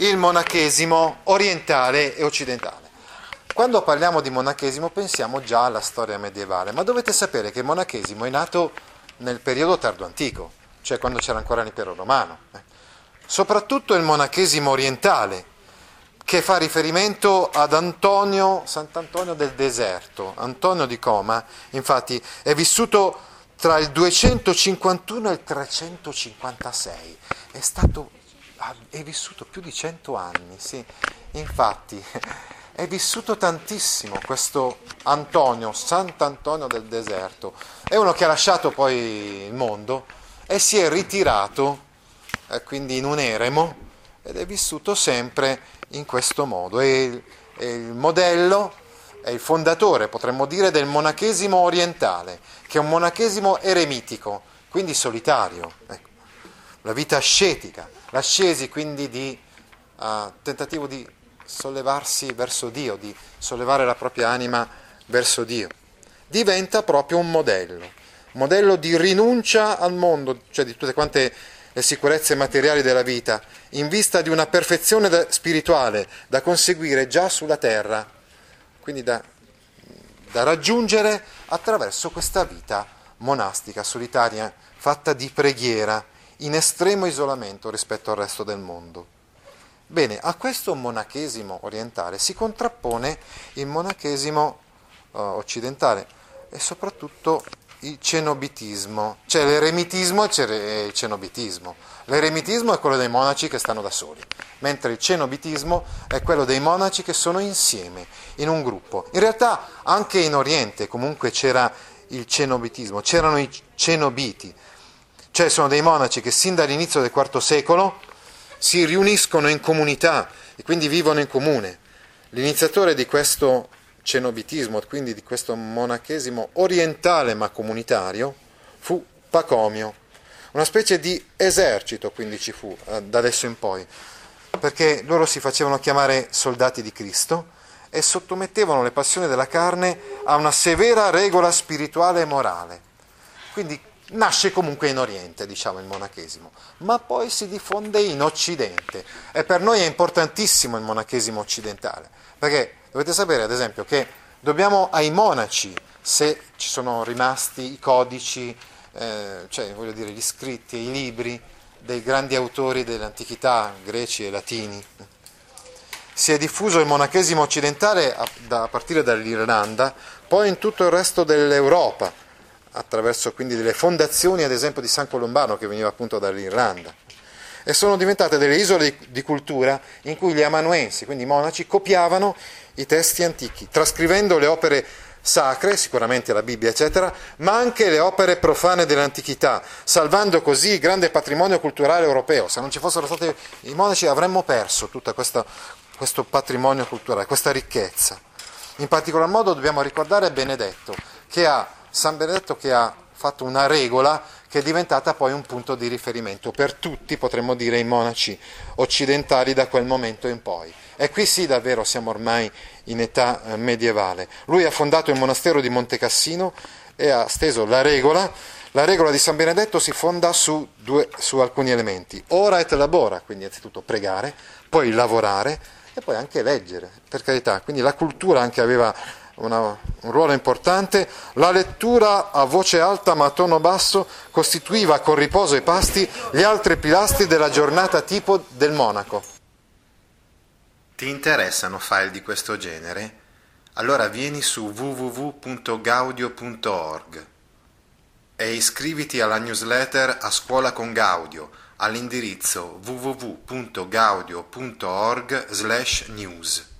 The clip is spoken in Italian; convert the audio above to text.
Il monachesimo orientale e occidentale. Quando parliamo di monachesimo pensiamo già alla storia medievale, ma dovete sapere che il monachesimo è nato nel periodo tardo antico, cioè quando c'era ancora l'impero romano. Eh. Soprattutto il monachesimo orientale, che fa riferimento ad Antonio, Sant'Antonio del Deserto. Antonio di Coma, infatti, è vissuto tra il 251 e il 356. È stato è vissuto più di cento anni, sì, infatti è vissuto tantissimo questo Antonio, Sant'Antonio del deserto, è uno che ha lasciato poi il mondo e si è ritirato, eh, quindi in un eremo, ed è vissuto sempre in questo modo, è il, è il modello, è il fondatore, potremmo dire, del monachesimo orientale, che è un monachesimo eremitico, quindi solitario, ecco. La vita ascetica l'ascesi quindi di uh, tentativo di sollevarsi verso Dio, di sollevare la propria anima verso Dio. Diventa proprio un modello, un modello di rinuncia al mondo, cioè di tutte quante le sicurezze materiali della vita, in vista di una perfezione da, spirituale da conseguire già sulla terra, quindi da, da raggiungere attraverso questa vita monastica, solitaria, fatta di preghiera, in estremo isolamento rispetto al resto del mondo. Bene, a questo monachesimo orientale si contrappone il monachesimo uh, occidentale e soprattutto il cenobitismo, c'è l'eremitismo e il cenobitismo. L'eremitismo è quello dei monaci che stanno da soli, mentre il cenobitismo è quello dei monaci che sono insieme, in un gruppo. In realtà anche in Oriente comunque c'era il cenobitismo, c'erano i cenobiti, cioè sono dei monaci che sin dall'inizio del IV secolo si riuniscono in comunità e quindi vivono in comune. L'iniziatore di questo cenobitismo, quindi di questo monachesimo orientale ma comunitario, fu Pacomio, una specie di esercito quindi ci fu eh, da adesso in poi, perché loro si facevano chiamare soldati di Cristo e sottomettevano le passioni della carne a una severa regola spirituale e morale. Quindi nasce comunque in Oriente, diciamo, il monachesimo, ma poi si diffonde in Occidente e per noi è importantissimo il monachesimo occidentale, perché dovete sapere ad esempio che dobbiamo ai monaci, se ci sono rimasti i codici, eh, cioè voglio dire gli scritti i libri dei grandi autori dell'antichità, greci e latini. Si è diffuso il monachesimo occidentale a, da, a partire dall'Irlanda, poi in tutto il resto dell'Europa attraverso quindi delle fondazioni, ad esempio di San Colombano, che veniva appunto dall'Irlanda. E sono diventate delle isole di, di cultura in cui gli amanuensi, quindi i monaci, copiavano i testi antichi, trascrivendo le opere sacre, sicuramente la Bibbia, eccetera, ma anche le opere profane dell'antichità, salvando così il grande patrimonio culturale europeo. Se non ci fossero stati i monaci avremmo perso tutto questo, patrimonio culturale, questa ricchezza. In particolar modo dobbiamo ricordare Benedetto, che ha San Benedetto che ha fatto una regola che è diventata poi un punto di riferimento per tutti, potremmo dire, i monaci occidentali da quel momento in poi. E qui sì, davvero, siamo ormai in età eh, medievale. Lui ha fondato il monastero di Monte Cassino e ha steso la regola. La regola di San Benedetto si fonda su, due, su alcuni elementi. Ora et labora, quindi innanzitutto pregare, poi lavorare e poi anche leggere, per carità. Quindi la cultura anche aveva una, un ruolo importante, la lettura a voce alta ma a tono basso costituiva con riposo e pasti gli altri pilastri della giornata tipo del monaco. Ti interessano file di questo genere? Allora vieni su www.gaudio.org e iscriviti alla newsletter A Scuola con Gaudio all'indirizzo www.gaudio.org/news.